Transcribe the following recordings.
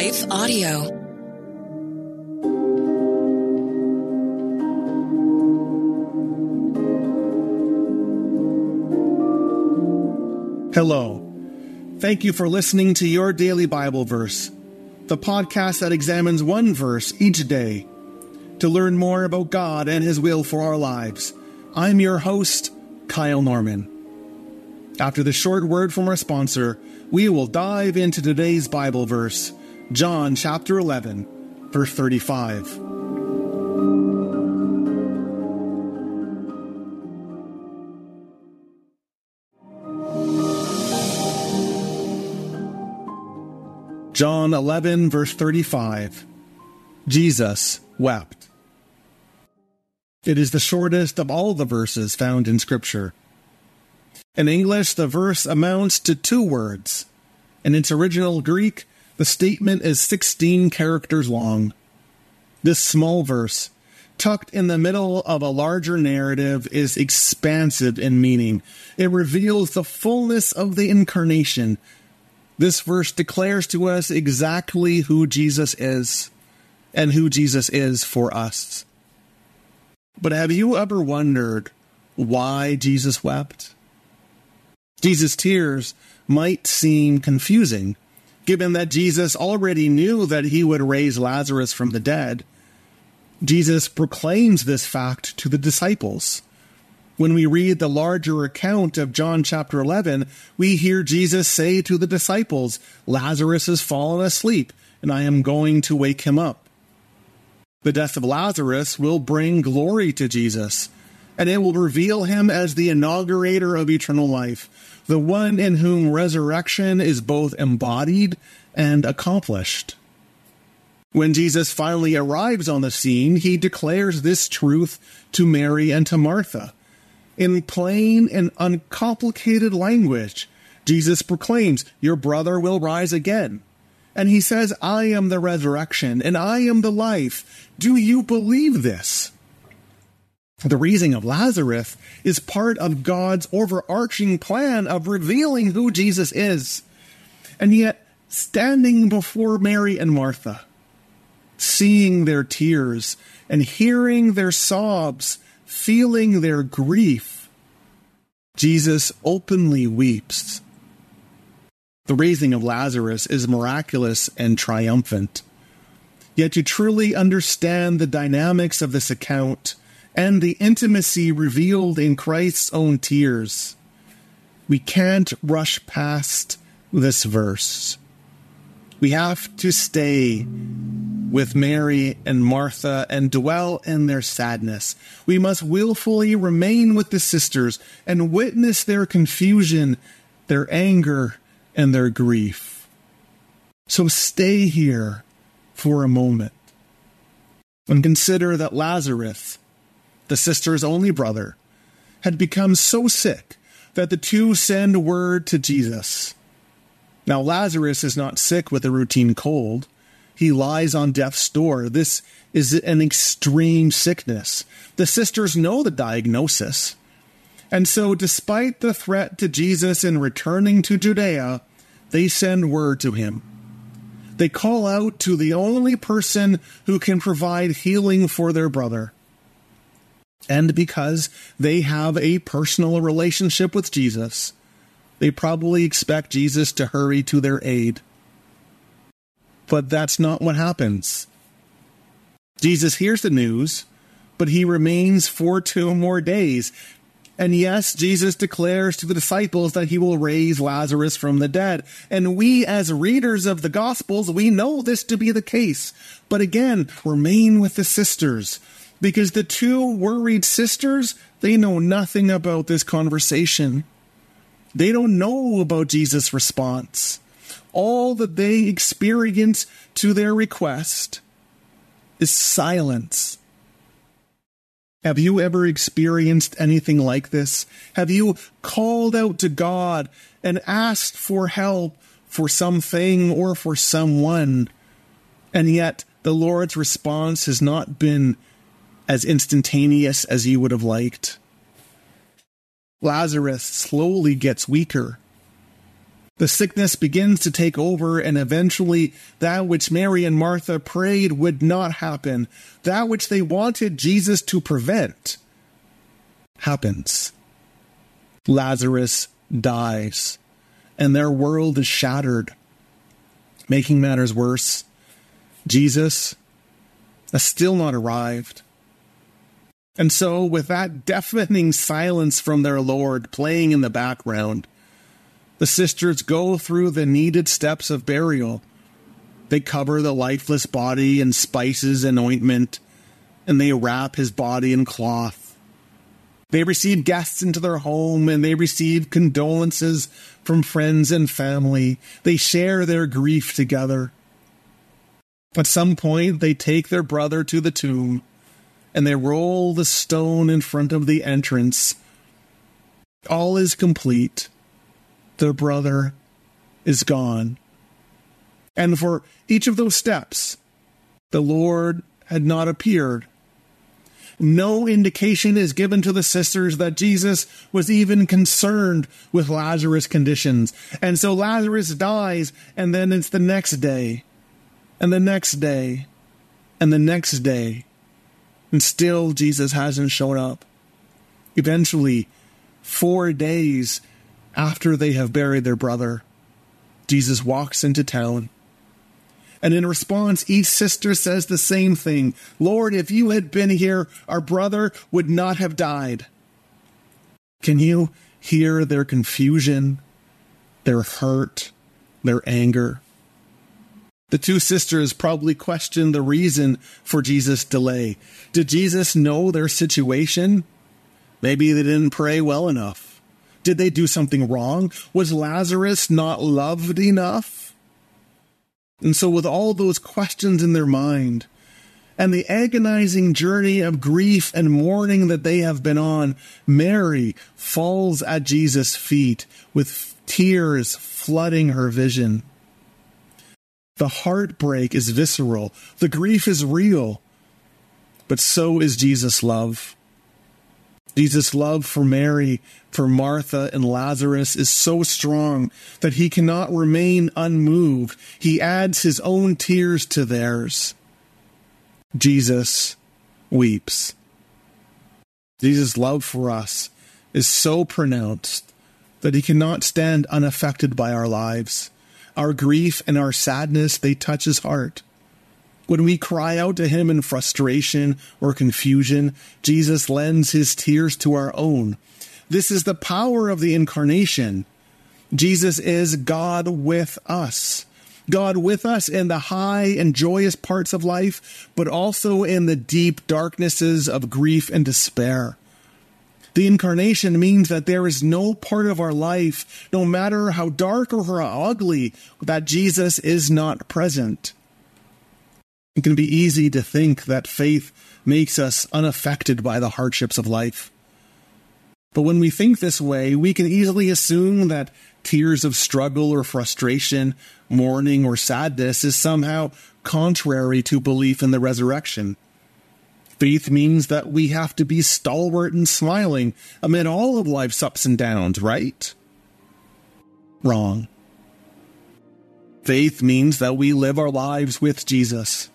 Life Audio. Hello. Thank you for listening to Your Daily Bible Verse, the podcast that examines one verse each day to learn more about God and His will for our lives. I'm your host, Kyle Norman. After the short word from our sponsor, we will dive into today's Bible verse, John chapter 11, verse 35. John 11, verse 35. Jesus wept. It is the shortest of all the verses found in Scripture. In English, the verse amounts to two words. In its original Greek, the statement is 16 characters long. This small verse, tucked in the middle of a larger narrative, is expansive in meaning. It reveals the fullness of the incarnation this verse declares to us exactly who Jesus is and who Jesus is for us. But have you ever wondered why Jesus wept? Jesus' tears might seem confusing, given that Jesus already knew that he would raise Lazarus from the dead. Jesus proclaims this fact to the disciples. When we read the larger account of John chapter 11, we hear Jesus say to the disciples, Lazarus has fallen asleep, and I am going to wake him up. The death of Lazarus will bring glory to Jesus, and it will reveal him as the inaugurator of eternal life, the one in whom resurrection is both embodied and accomplished. When Jesus finally arrives on the scene, he declares this truth to Mary and to Martha. In plain and uncomplicated language, Jesus proclaims, Your brother will rise again. And he says, I am the resurrection and I am the life. Do you believe this? The raising of Lazarus is part of God's overarching plan of revealing who Jesus is. And yet, standing before Mary and Martha, seeing their tears and hearing their sobs, feeling their grief, Jesus openly weeps. The raising of Lazarus is miraculous and triumphant. Yet to truly understand the dynamics of this account and the intimacy revealed in Christ's own tears, we can't rush past this verse. We have to stay with Mary and Martha and dwell in their sadness. We must willfully remain with the sisters and witness their confusion, their anger, and their grief. So stay here for a moment and consider that Lazarus, the sister's only brother, had become so sick that the two send word to Jesus. Now, Lazarus is not sick with a routine cold. He lies on death's door. This is an extreme sickness. The sisters know the diagnosis. And so, despite the threat to Jesus in returning to Judea, they send word to him. They call out to the only person who can provide healing for their brother. And because they have a personal relationship with Jesus, they probably expect Jesus to hurry to their aid. But that's not what happens. Jesus hears the news, but he remains for two more days. And yes, Jesus declares to the disciples that he will raise Lazarus from the dead. And we, as readers of the Gospels, we know this to be the case. But again, remain with the sisters. Because the two worried sisters, they know nothing about this conversation. They don't know about Jesus' response. All that they experience to their request is silence. Have you ever experienced anything like this? Have you called out to God and asked for help for something or for someone, and yet the Lord's response has not been as instantaneous as you would have liked? Lazarus slowly gets weaker. The sickness begins to take over, and eventually, that which Mary and Martha prayed would not happen, that which they wanted Jesus to prevent, happens. Lazarus dies, and their world is shattered. Making matters worse, Jesus has still not arrived. And so, with that deafening silence from their Lord playing in the background, the sisters go through the needed steps of burial. They cover the lifeless body in spices and ointment, and they wrap his body in cloth. They receive guests into their home and they receive condolences from friends and family. They share their grief together. At some point, they take their brother to the tomb and they roll the stone in front of the entrance. All is complete their brother is gone. And for each of those steps, the Lord had not appeared. No indication is given to the sisters that Jesus was even concerned with Lazarus' conditions. And so Lazarus dies, and then it's the next day, and the next day, and the next day. And still Jesus hasn't shown up. Eventually, four days after they have buried their brother, Jesus walks into town. And in response, each sister says the same thing Lord, if you had been here, our brother would not have died. Can you hear their confusion, their hurt, their anger? The two sisters probably questioned the reason for Jesus' delay. Did Jesus know their situation? Maybe they didn't pray well enough. Did they do something wrong? Was Lazarus not loved enough? And so, with all those questions in their mind, and the agonizing journey of grief and mourning that they have been on, Mary falls at Jesus' feet with tears flooding her vision. The heartbreak is visceral, the grief is real, but so is Jesus' love. Jesus' love for Mary, for Martha, and Lazarus is so strong that he cannot remain unmoved. He adds his own tears to theirs. Jesus weeps. Jesus' love for us is so pronounced that he cannot stand unaffected by our lives. Our grief and our sadness, they touch his heart. When we cry out to him in frustration or confusion, Jesus lends his tears to our own. This is the power of the incarnation. Jesus is God with us. God with us in the high and joyous parts of life, but also in the deep darknesses of grief and despair. The incarnation means that there is no part of our life, no matter how dark or how ugly, that Jesus is not present. It can be easy to think that faith makes us unaffected by the hardships of life. But when we think this way, we can easily assume that tears of struggle or frustration, mourning or sadness is somehow contrary to belief in the resurrection. Faith means that we have to be stalwart and smiling amid all of life's ups and downs, right? Wrong. Faith means that we live our lives with Jesus.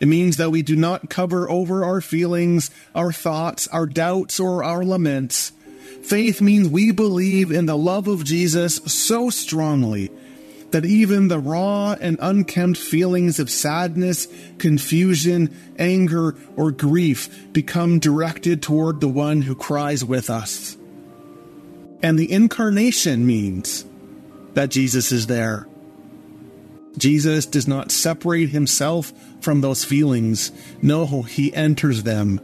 It means that we do not cover over our feelings, our thoughts, our doubts, or our laments. Faith means we believe in the love of Jesus so strongly that even the raw and unkempt feelings of sadness, confusion, anger, or grief become directed toward the one who cries with us. And the incarnation means that Jesus is there Jesus does not separate himself from those feelings. No, he enters them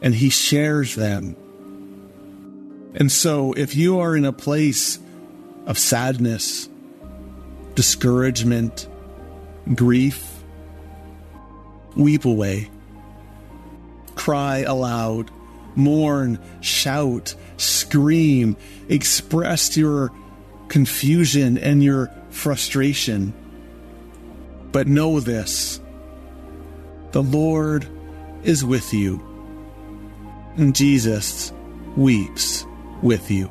and he shares them. And so, if you are in a place of sadness, discouragement, grief, weep away, cry aloud, mourn, shout, scream, express your confusion and your frustration. But know this the Lord is with you, and Jesus weeps with you.